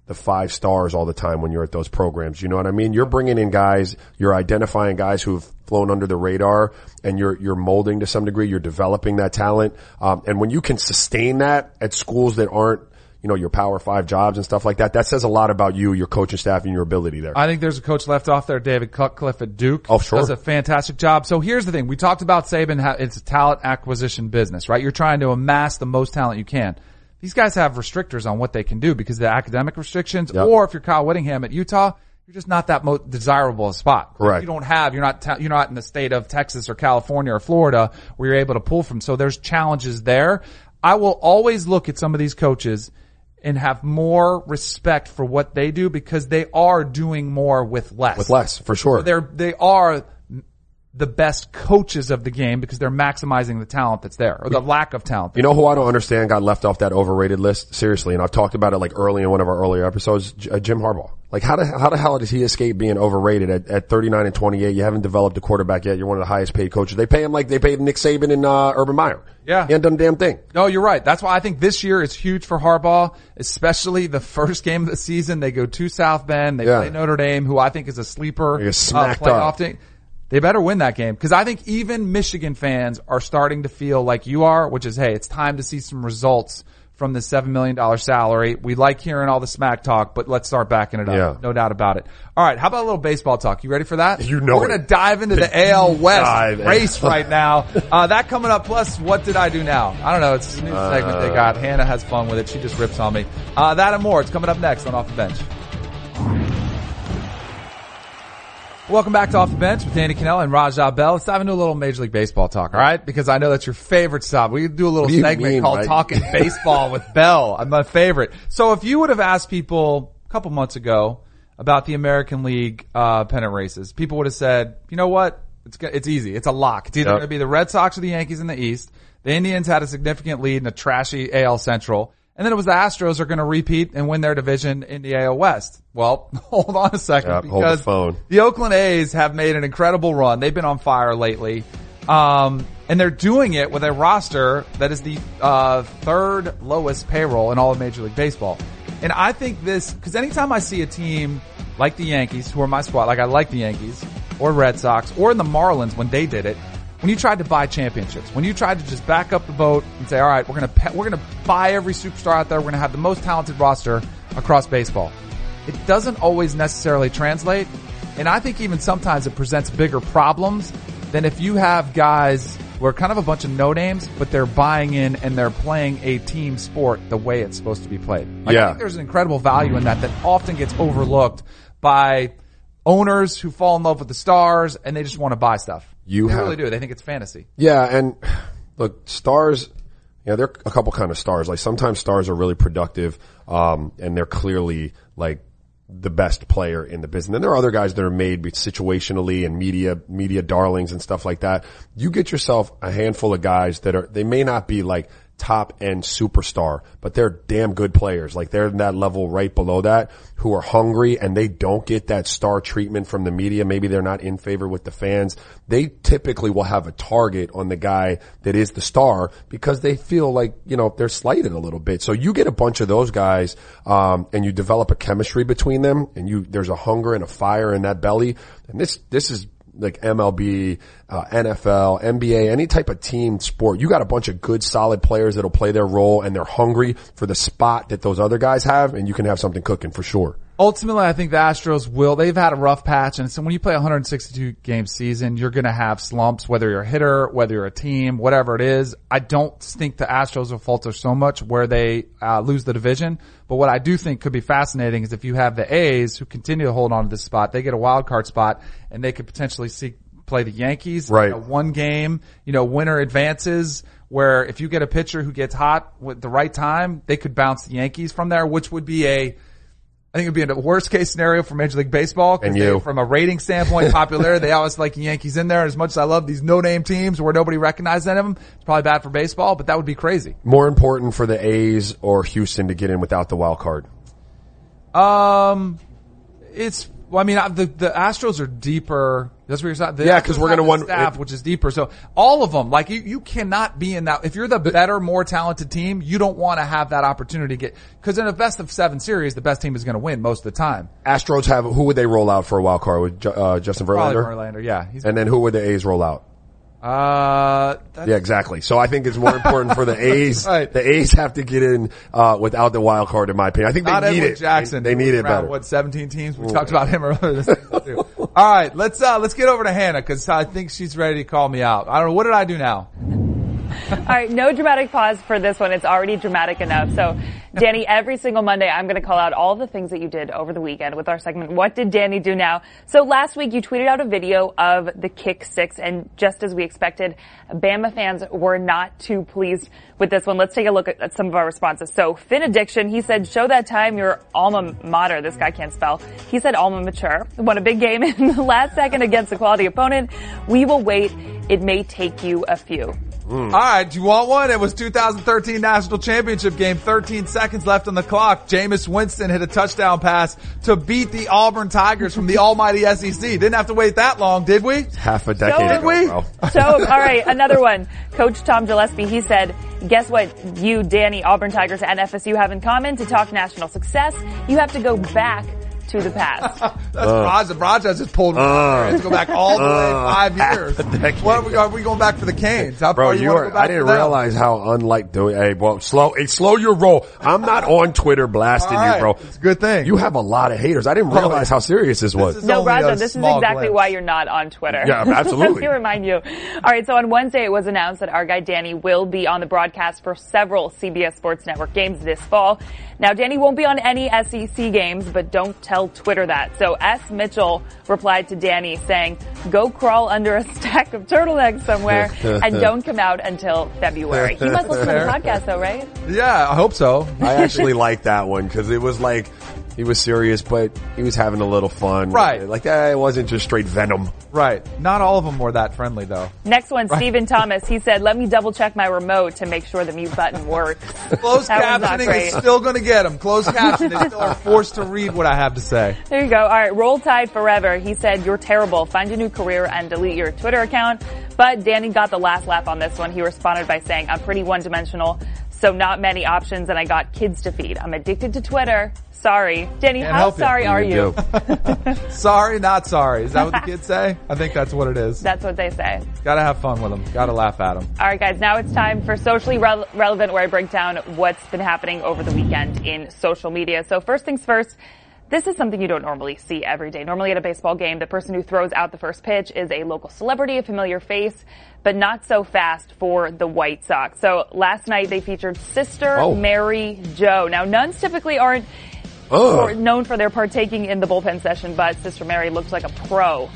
the five stars all the time when you're at those programs. You know what I mean? You're bringing in guys, you're identifying guys who've flown under the radar and you're, you're molding to some degree. You're developing that talent. Um, and when you can sustain that at schools that aren't, you know, your power five jobs and stuff like that, that says a lot about you, your coaching staff and your ability there.
I think there's a coach left off there, David Cutcliffe at Duke.
Oh, sure.
Does a fantastic job. So here's the thing. We talked about Saban. ha- It's a talent acquisition business, right? You're trying to amass the most talent you can. these guys have restrictors on what they can do because of the academic restrictions.
Yep.
Or if you're Kyle Whittingham at Utah, you're just not that most desirable a spot.
Correct.
You don't have, you're not, ta- you're not in the state of Texas or California or Florida where you're able to pull from. So there's challenges there. I will always look at some of these coaches and have more respect for what they do because they are doing more with less.
With less, for sure.
They're, they are the best coaches of the game because they're maximizing the talent that's there or the lack of talent.
You know who I don't understand got left off that overrated list? Seriously, and I've talked about it like early in one of our earlier episodes. Uh, Jim Harbaugh. Like how the how the hell does he escape being overrated at, at 39 and 28? You haven't developed a quarterback yet. You're one of the highest paid coaches. They pay him like they paid Nick Saban and uh, Urban Meyer.
Yeah.
he ain't done a damn thing.
No, you're right. That's why I think this year is huge for Harbaugh, especially the first game of the season. They go to South Bend. They
Yeah.
play Notre Dame, who I think is a sleeper
They get
uh,
smacked
playoff
up.
team. They better win that game because I think even Michigan fans are starting to feel like you are, which is, hey, it's time to see some results from the seven million dollar salary. We like hearing all the smack talk, but let's start backing it up.
Yeah.
No doubt about it. All right, how about a little baseball talk? You ready for that?
You know
We're
it.
gonna dive into the AL West
dive.
race right now. Uh, that coming up. Plus, what did I do now? I don't know. It's a new segment they got. Hannah has fun with it. She just rips on me. Uh, that and more. It's coming up next on Off the Bench. Welcome back to Off the Bench with Danny Kanell and Raja Bell. Let's dive into a little Major League Baseball talk, all right? Because I know that's your favorite stop. We do a little
What do you
segment
mean,
called
Mike?
Talking Baseball with Bell. I'm my favorite. So if you would have asked people a couple months ago about the American League uh, pennant races, people would have said, you know what? It's it's easy. It's a lock. It's either
Yep.
going to be the Red Sox or the Yankees in the East. The Indians had a significant lead in a trashy AL Central. And then it was the Astros are going to repeat and win their division in the AL West. Well, hold on a second
the
because
phone.
the Oakland A's have made an incredible run. They've been on fire lately. Um, and they're doing it with a roster that is the uh, third lowest payroll in all of Major League Baseball. And I think this, because anytime I see a team like the Yankees, who are my squad, like I like the Yankees, or Red Sox, or in the Marlins when they did it, when you tried to buy championships, when you tried to just back up the boat and say, all right, we're gonna pe- we're gonna buy every superstar out there, we're gonna have the most talented roster across baseball. It doesn't always necessarily translate, and I think even sometimes it presents bigger problems than if you have guys who are kind of a bunch of no names, but they're buying in and they're playing a team sport the way it's supposed to be played. Like, I
Yeah.
think there's an incredible value in that that often gets overlooked by owners who fall in love with the stars and they just want to buy stuff.
You
they
have-
really do. They think it's fantasy.
Yeah, and look, stars. Yeah, there are a couple kind of stars. Like sometimes stars are really productive, um, and they're clearly like the best player in the business. And there are other guys that are made situationally and media media darlings and stuff like that. You get yourself a handful of guys that are they may not be like top end superstar, but they're damn good players. Like they're in that level right below that who are hungry and they don't get that star treatment from the media. Maybe they're not in favor with the fans. They typically will have a target on the guy that is the star because they feel like, you know, they're slighted a little bit. So you get a bunch of those guys, um, and you develop a chemistry between them and you, there's a hunger and a fire in that belly. And this, this is, like MLB, uh, NFL, NBA, any type of team sport, you got a bunch of good, solid players that'll play their role and they're hungry for the spot that those other guys have, and you can have something cooking for sure.
Ultimately, I think the Astros will. They've had a rough patch, and so when you play 162 game season, you're going to have slumps, whether you're a hitter, whether you're a team, whatever it is. I don't think the Astros will falter so much where they uh, lose the division. But what I do think could be fascinating is if you have the A's who continue to hold on to this spot, they get a wild card spot, and they could potentially seek play the Yankees.
Right.
A one game, you know, winner advances. Where if you get a pitcher who gets hot with the right time, they could bounce the Yankees from there, which would be a I think it would be a worst case scenario for Major League Baseball.
And
they-
you.
From a rating standpoint, popularity, they always like the Yankees in there. As much as I love these no name teams where nobody recognizes any of them, it's probably bad for baseball, but that would be crazy.
More important for the A's or Houston to get in without the wild card.
Um, it's, well, I mean, the, the Astros are deeper. That's what you're saying. The
Yeah, 'cause
Astros
we're gonna
one
want-
staff, which is deeper. So all of them, like you, you cannot be in that. If you're the better, more talented team, you don't want to have that opportunity to get, cause in a best of seven series, the best team is going to win most of the time.
Astros have, who would they roll out for a wild card? With Ju- uh, Justin
Probably
Verlander?
Verlander. Yeah. He's,
And then who would the A's roll out?
Uh,
Yeah, exactly. So I think it's more important for the A's.
Right.
The A's have to get in uh, without the wild card, in my opinion. I think they
Not
need
Edwin
it.
Jackson.
They, they need it
Around,
better.
What, 17 teams? We talked about him earlier this too. All right, let's, uh, let's get over to Hannah because I think she's ready to call me out. I don't know. What did I do now?
All right, no dramatic pause for this one. It's already dramatic enough. So, Danny, every single Monday, I'm going to call out all the things that you did over the weekend with our segment, What Did Danny Do Now? So last week, you tweeted out a video of the kick six, and just as we expected, Bama fans were not too pleased with this one. Let's take a look at, some of our responses. So, Finn Addiction, he said, show that time your alma mater. This guy can't spell. He said alma mature. Won a big game in the last second against a quality opponent. We will wait. It may take you a few. Mm.
All right, do you want one? It was 2013 national championship game. 13 seconds left on the clock. Jameis Winston hit a touchdown pass to beat the Auburn Tigers from the almighty SEC. Didn't have to wait that long, did we?
Half a decade
Did
ago,
we?
bro.
So, all right, another one. Coach Tom Gillespie, he said, guess what you, Danny, Auburn Tigers, and FSU have in common to talk national success? You have to go back to the past.
That's Raja. Raja just pulled. Uh, to go back all the way five years. What are we, are we going back for the Canes? How
Bro,
far
you
wanna
are,
go back
I didn't
for them?
realize how unlike doing, hey, well, slow, hey, slow your roll. I'm not on Twitter blasting
All
you, bro.
It's a good thing.
You have a lot of haters. I didn't realize how serious this was.
is-
No,
only
Raja, this is exactly
glimpse.
why you're not on Twitter.
Yeah, absolutely.
Let me remind you. All right, so on Wednesday it was announced that our guy Danny will be on the broadcast for several CBS Sports Network games this fall. Now, Danny won't be on any SEC games, but don't tell Twitter that. So S. Mitchell replied to Danny saying, go crawl under a stack of turtlenecks somewhere and don't come out until February. He must listen to the podcast though, right?
Yeah, I hope so.
I actually like that one because it was like, he was serious, but he was having a little fun.
Right.
Like, eh, it wasn't just straight venom.
Right. Not all of them were that friendly though.
Next one, Stephen Thomas. He said, let me double check my remote to make sure the mute button works.
Closed
That one's
captioning is still going to get them. Closed captioning, they still are forced to read what I have to say.
There you go. All right, roll tide forever. He said, you're terrible. Find a new career and delete your Twitter account. But Danny got the last laugh on this one. He responded by saying, I'm pretty one dimensional. So not many options and I got kids to feed. I'm addicted to Twitter. Sorry. Danny,
Can't
how sorry are you?
Sorry, not sorry. Is that what the kids say? I think that's what it is.
That's what they say.
Gotta have fun with them. Gotta laugh at them.
All right, guys. Now it's time for socially rele- relevant, where I break down what's been happening over the weekend in social media. So first things first. This is something you don't normally see every day. Normally at a baseball game, the person who throws out the first pitch is a local celebrity, a familiar face, but not so fast for the White Sox. So last night they featured Sister
Oh.
Mary Jo. Now nuns typically aren't. For, known for their partaking in the bullpen session, but Sister Mary looked like a pro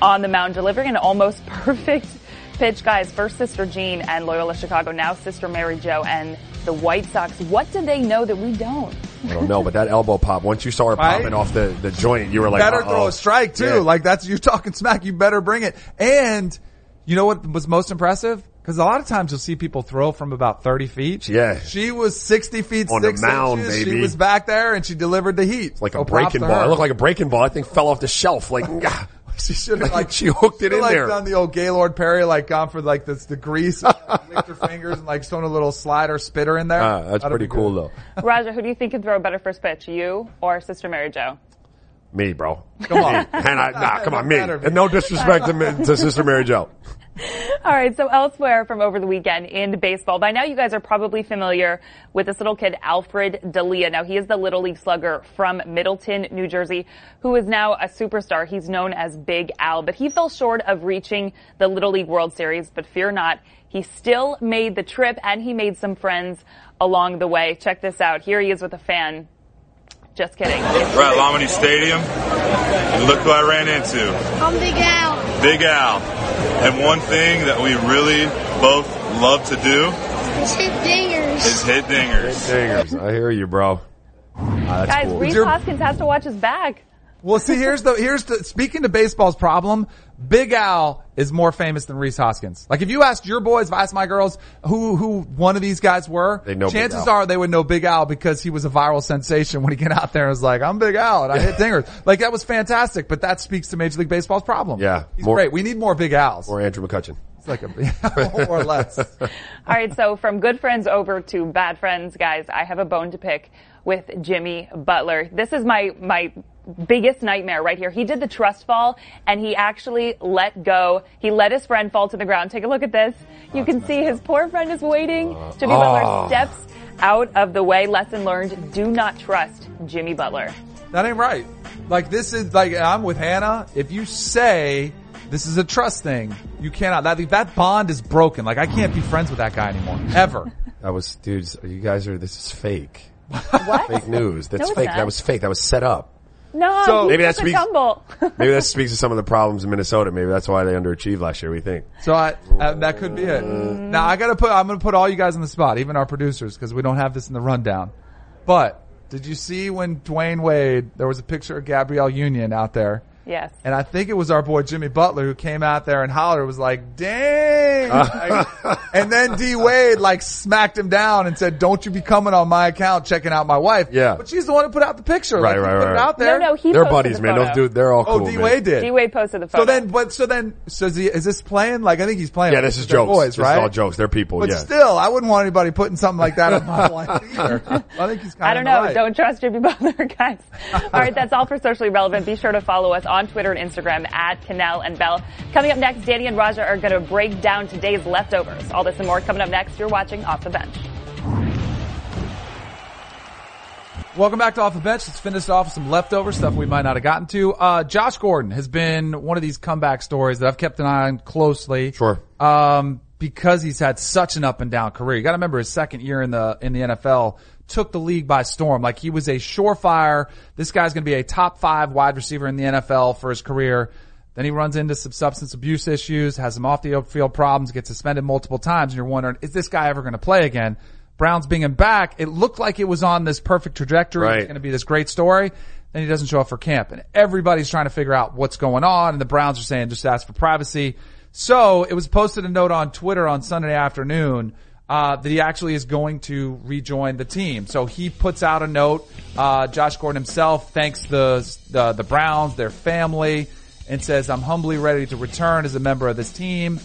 on the mound, delivering an almost perfect pitch. Guys, first Sister Jean and Loyola Chicago, now Sister Mary Jo and the White Sox. What do they know that we don't?
I don't know, but that elbow pop, once you saw her
Right?
popping off the, the joint, you were like,
better
uh-oh.
throw a strike too.
Yeah.
Like that's you're talking smack. You better bring it. And you know what was most impressive? Because a lot of times you'll see people throw from about 30 feet.
Yeah.
She was 60 feet,
On the
six
mound,
inches. She was back there and she delivered the heat.
like a
So props
breaking ball.
her.
It looked like a breaking ball. I think fell off the shelf. Like,
she should have like
she hooked it
should've,
in
like,
there.
Done the old Gaylord Perry, like gone for like this the grease, licked her fingers and like thrown a little slider spitter in there.
Ah, that's
That'd
pretty cool
good.
though.
Roger, who do you think can throw a better first pitch, you or Sister Mary Jo?
Me, bro.
Come on.
And I, nah, come on, me.
Better.
And no disrespect to, to Sister Mary Jo.
All right, so elsewhere from over the weekend in baseball, by now you guys are probably familiar with this little kid, Alfred Delia. Now he is the Little League slugger from Middletown, New Jersey, who is now a superstar. He's known as Big Al, but he fell short of reaching the Little League World Series, but fear not, he still made the trip and he made some friends along the way. Check this out. Here he is with a fan. Just kidding.
We're at Lamade Stadium, and look who I ran into.
I'm Big Al.
Big Al. And one thing that we really both love to do
It's hit dingers.
is hit dingers.
Hit dingers. I hear you, bro. Ah, that's
Guys,
cool.
Rhys
your-
Hoskins has to watch his back.
Well, see, here's the here's the speaking to baseball's problem. Big Al is more famous than Rhys Hoskins. Like if you asked your boys, if I asked my girls who who one of these guys were,
They know
chances are they would know Big Al because he was a viral sensation when he get out there and was like, "I'm Big Al and I hit dingers." like that was fantastic. But that speaks to Major League Baseball's problem.
Yeah,
he's
more-
great. We need more Big Als.
Or Andrew McCutchen.
It's like a more or less.
All right, so from good friends over to bad friends, guys, I have a bone to pick with Jimmy Butler. This is my my biggest nightmare right here. He did the trust fall and he actually let go. He let his friend fall to the ground. Take a look at this. You can see his poor friend is waiting. Jimmy Butler ah. steps out of the way. Lesson learned, do not trust Jimmy Butler.
That ain't right. Like this is like I'm with Hannah. If you say This is a trust thing. You cannot. That that bond is broken. Like I can't be friends with that guy anymore ever.
That was, dudes, you guys are, this is fake.
What?
Fake news. That's
No,
fake.
not.
That was fake. That was set up.
No,
So-
he's
Maybe that
a
speaks-
tumble.
Maybe that speaks to some of the problems in Minnesota. Maybe that's why they underachieved last year, we think.
So I, uh, that could be it. Now I gotta put, I'm gonna put all you guys on the spot, even our producers, because we don't have this in the rundown. But did you see when Dwyane Wade, there was a picture of Gabrielle Union out there,
yes.
and I think it was our boy Jimmy Butler who came out there and hollered, was like, dang! Uh. Like, and then D Wade like smacked him down and said, don't you be coming on my account checking out my wife.
Yeah.
But she's the one who put out the picture.
Right,
like, he
right,
put
right,
it out there.
No, no, he
They're buddies,
the
man.
photo.
Those dude, they're all
Oh,
cool.
D
man.
Wade did.
D Wade posted the photo.
So then, but so then, so is he, is this playing? Like I think he's playing.
Yeah, this is
they're
jokes.
boys,
this
right?
is all jokes. They're people.
But
yeah.
still, I wouldn't want anybody putting something like that on my life either. I think he's kind of I
don't know.
Right.
Don't trust Jimmy Butler, guys. All right, that's all for socially relevant. Be sure to follow us on Twitter and Instagram at Kanell and Bell. Coming up next, Danny and Raja are going to break down today's leftovers. All this and more coming up next. You're watching Off the Bench.
Welcome back to Off the Bench. Let's finish off with some leftover stuff we might not have gotten to. Uh, Josh Gordon has been one of these comeback stories that I've kept an eye on closely.
Sure.
Um, because he's had such an up and down career. You gotta remember his second year in the, in the NFL took the league by storm. Like he was a surefire, this guy's gonna be a top five wide receiver in the NFL for his career. Then he runs into some substance abuse issues, has some off the field problems, gets suspended multiple times, and you're wondering, is this guy ever gonna play again? Browns being him back, it looked like it was on this perfect trajectory.
Right.
It's going to be this great story. Then he doesn't show up for camp and everybody's trying to figure out what's going on and the Browns are saying just ask for privacy. So it was posted a note on Twitter on Sunday afternoon, uh, that he actually is going to rejoin the team. So he puts out a note, uh, Josh Gordon himself thanks the, the, the Browns, their family, and says, I'm humbly ready to return as a member of this team.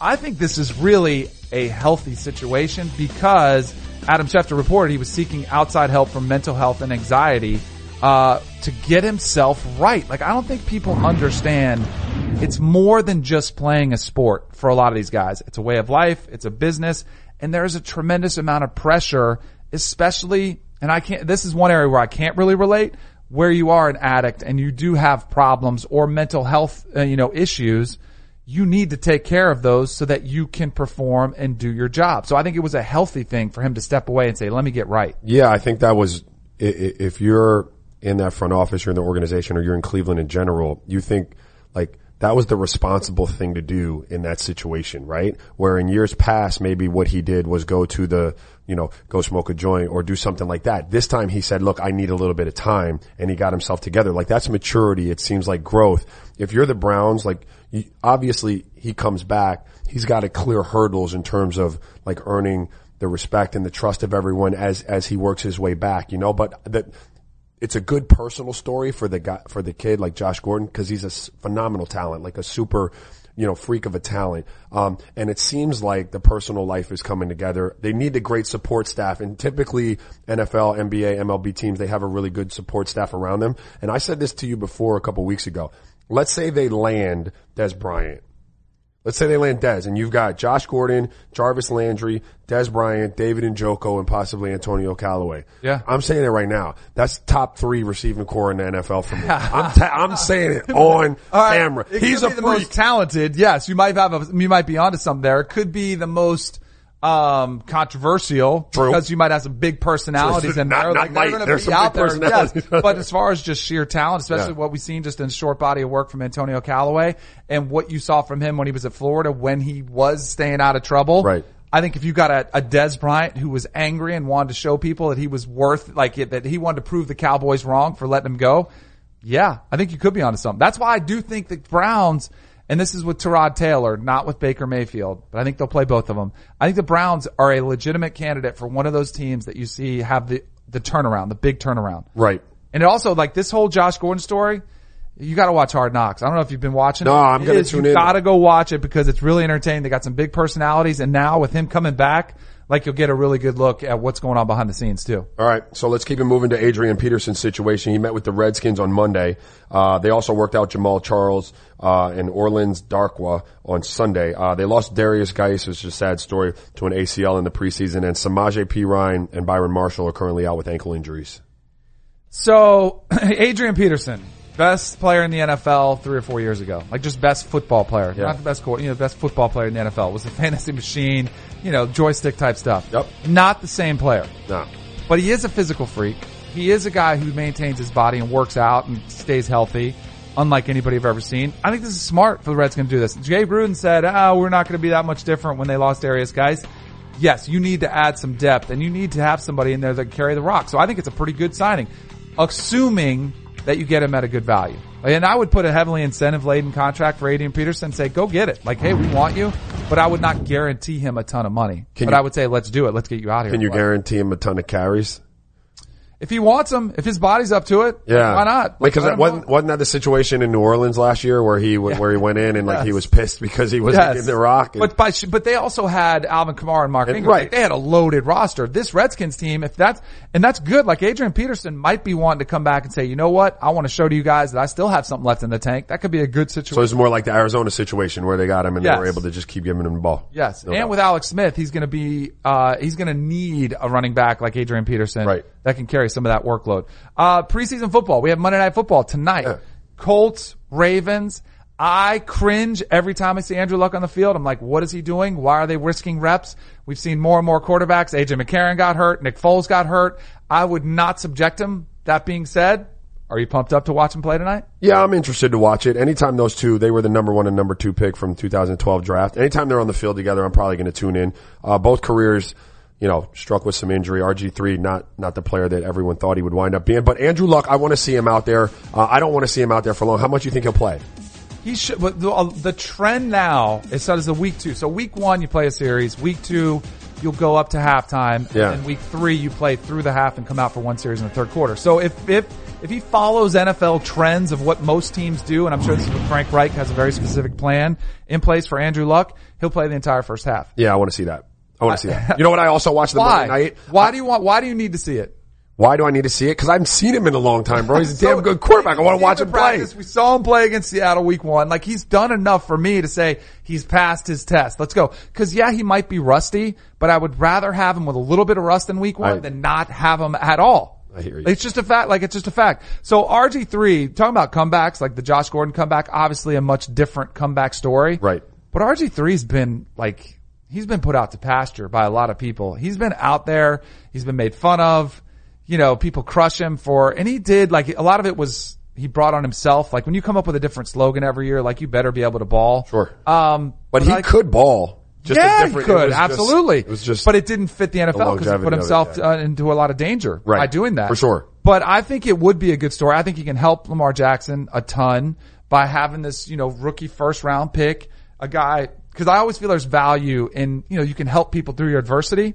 I think this is really a healthy situation because Adam Schefter reported he was seeking outside help for mental health and anxiety uh, to get himself right. Like I don't think people understand it's more than just playing a sport for a lot of these guys. It's a way of life, it's a business, and there's a tremendous amount of pressure, especially and I can't this is one area where I can't really relate where you are an addict and you do have problems or mental health, uh, you know, issues you need to take care of those so that you can perform and do your job. So I think it was a healthy thing for him to step away and say, let me get right.
Yeah, I think that was, if you're in that front office, you're in the organization, or you're in Cleveland in general, you think like that was the responsible thing to do in that situation, right? Where in years past, maybe what he did was go to the, you know, go smoke a joint or do something like that. This time he said, look, I need a little bit of time and he got himself together. Like that's maturity. It seems like growth. If you're the Browns, like you, obviously he comes back. He's got to clear hurdles in terms of like earning the respect and the trust of everyone as, as he works his way back, you know, but that, it's a good personal story for the guy, for the kid like Josh Gordon because he's a phenomenal talent, like a super, you know, freak of a talent. Um, and it seems like the personal life is coming together. They need a great support staff and typically NFL, NBA, MLB teams, they have a really good support staff around them. And I said this to you before a couple weeks ago. Let's say they land Dez Bryant. Let's say they land Dez and you've got Josh Gordon, Jarvis Landry, Dez Bryant, David Njoku, and possibly Antonio Callaway.
Yeah.
I'm saying it right now. That's top three receiving corps in the NFL for me. I'm, ta- I'm saying it on
right.
camera.
It
He's a
the
freak.
most talented. Yes, you might have a, you might be onto something there. It could be the most, um, controversial
True.
because you might have some big personalities in there.
not
like they're going to be out there. Yes. but as far as just sheer talent, especially
Yeah.
what we've seen just in a short body of work from Antonio Callaway and what you saw from him when he was at Florida when he was staying out of trouble.
Right.
I think if you got a, a Dez Bryant who was angry and wanted to show people that he was worth, like it, that he wanted to prove the Cowboys wrong for letting him go, yeah, I think you could be onto something. That's why I do think the Browns, and this is with Tyrod Taylor, not with Baker Mayfield, but I think they'll play both of them. I think the Browns are a legitimate candidate for one of those teams that you see have the, the turnaround, the big turnaround.
Right.
And it also, like this whole Josh Gordon story, you gotta watch Hard Knocks. I don't know if you've been watching
No,
it.
I'm gonna
is.
tune
you
in.
gotta go watch it because it's really entertaining. They got some big personalities and now with him coming back, like you'll get a really good look at what's going on behind the scenes too.
All right, so let's keep it moving to Adrian Peterson's situation. He met with the Redskins on Monday. Uh, they also worked out Jamaal Charles uh, and Orleans Darkwa on Sunday. Uh, they lost Derrius Guice, which is a sad story, to an ACL in the preseason, and Samaje Perine and Byron Marshall are currently out with ankle injuries.
So, Adrian Peterson, Best player in the NFL three or four years ago. Like just best football player.
Yeah.
Not the best, you know, best football player in the NFL. Was a fantasy machine, you know, joystick type stuff.
Yep.
Not the same player.
No.
But he is a physical freak. He is a guy who maintains his body and works out and stays healthy, unlike anybody I've ever seen. I think this is smart for the Redskins to do this. Jay Gruden said, oh, we're not going to be that much different when they lost Arias, guys. Yes, you need to add some depth and you need to have somebody in there that can carry the rock. So I think it's a pretty good signing, assuming that you get him at a good value. And I would put a heavily incentive laden contract for Adrian Peterson and say, go get it. Like, hey, we want you, but I would not guarantee him a ton of money.
Can
but
you-
I would say, let's do it. Let's get you out of here.
Can you guarantee him a ton of carries?
If he wants them, if his body's up to it,
Yeah,
why not?
Like, because
him
wasn't wasn't that the situation in New Orleans last year where he went where he went in and like he was pissed because he wasn't
Yes.
getting the rock? And-
But by, but they also had Alvin Kamara and Mark
And-
Ingram.
right.
Like, they had a loaded roster. This Redskins team, if that's and that's good. Like Adrian Peterson might be wanting to come back and say, you know what, I want to show to you guys that I still have something left in the tank. That could be a good situation.
so it's more like the Arizona situation where they got him and
Yes.
they were able to just keep giving him the ball.
Yes,
No
and
doubt.
with Alex Smith, he's going to be uh, he's going to need a running back like Adrian Peterson
Right.
that can carry some of that workload. Uh, preseason football, we have Monday Night Football tonight.
Yeah.
Colts, Ravens. I cringe every time I see Andrew Luck on the field. I'm like, what is he doing? Why are they risking reps? We've seen more and more quarterbacks. AJ McCarron got hurt. Nick Foles got hurt. I would not subject him. That being said, are you pumped up to watch him play tonight?
Yeah, I'm interested to watch it. Anytime those two, they were the number one and number two pick from 2012 draft. Anytime they're on the field together, I'm probably going to tune in. Uh, both careers, you know, struck with some injury. RG3, not, not the player that everyone thought he would wind up being. But Andrew Luck, I want to see him out there. Uh, I don't want to see him out there for long. How much do you think he'll play?
He should, but the, uh, the trend now is so does the week two. So week one, you play a series. Week two, you'll go up to halftime.
Yeah.
And week three, you play through the half and come out for one series in the third quarter. So if, if, if he follows NFL trends of what most teams do, and I'm sure this is what Frank Reich has a very specific plan in place for Andrew Luck, he'll play the entire first half.
Yeah, I want to see that. I want to see that. You know what? I also watched the
Why?
Monday night.
Why do you want, why do you need to see it?
Why do I need to see it? Because I haven't seen him in a long time, bro. He's a damn good quarterback. I want to watch him play.
practice, We saw him play against Seattle week one. Like he's done enough for me to say he's passed his test. Let's go. Cause yeah, he might be rusty, but I would rather have him with a little bit of rust in week one
I-
than not have him at all.
I hear you.
It's just a fact, like it's just a fact. So RG3, talking about comebacks, like the Josh Gordon comeback, obviously a much different comeback story.
Right.
But RG3's been like, he's been put out to pasture by a lot of people. He's been out there. He's been made fun of. You know, people crush him for, and he did like a lot of it was he brought on himself. Like when you come up with a different slogan every year, like you better be able to ball.
Sure.
Um,
But he
like-
could ball. Just a
yeah,
different,
he
it
could
was just-
absolutely.
it was just,
but it didn't fit the NFL because he put
of it,
himself
yeah.
uh, into a lot of danger
Right.
by doing that
For sure.
But I think it would be a good story. I think he can help Lamar Jackson a ton by having this, you know, rookie first round pick, a guy. Because I always feel there's value in, you know, you can help people through your adversity.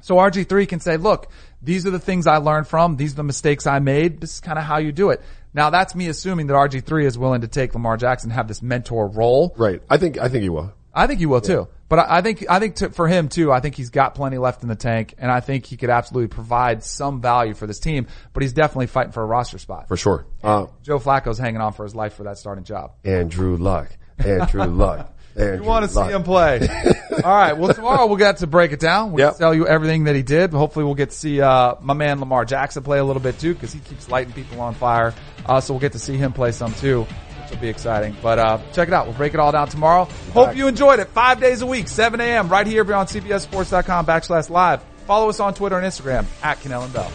So RG3 can say, look, these are the things I learned from. These are the mistakes I made. This is kind of how you do it. Now that's me assuming that RG3 is willing to take Lamar Jackson, have this mentor role.
right. I think, I think he will.
I think he will too. But I, I think I think to, for him too, I think he's got plenty left in the tank, and I think he could absolutely provide some value for this team. But he's definitely fighting for a roster spot.
For sure. Uh,
Joe Flacco's hanging on for his life for that starting job.
Andrew Luck. Andrew Luck. Andrew
You want to see him play? All right. Well, tomorrow we'll get to break it down. We'll
Yep.
tell you everything that he did. Hopefully, we'll get to see uh, my man Lamar Jackson play a little bit too, because he keeps lighting people on fire. Uh, so we'll get to see him play some too, which will be exciting. But uh, check it out. We'll break it all down tomorrow. Hope you enjoyed it. Five days a week, 7 a.m. right here on CBSSports.com backslash live. Follow us on Twitter and Instagram at Kanell and Bell.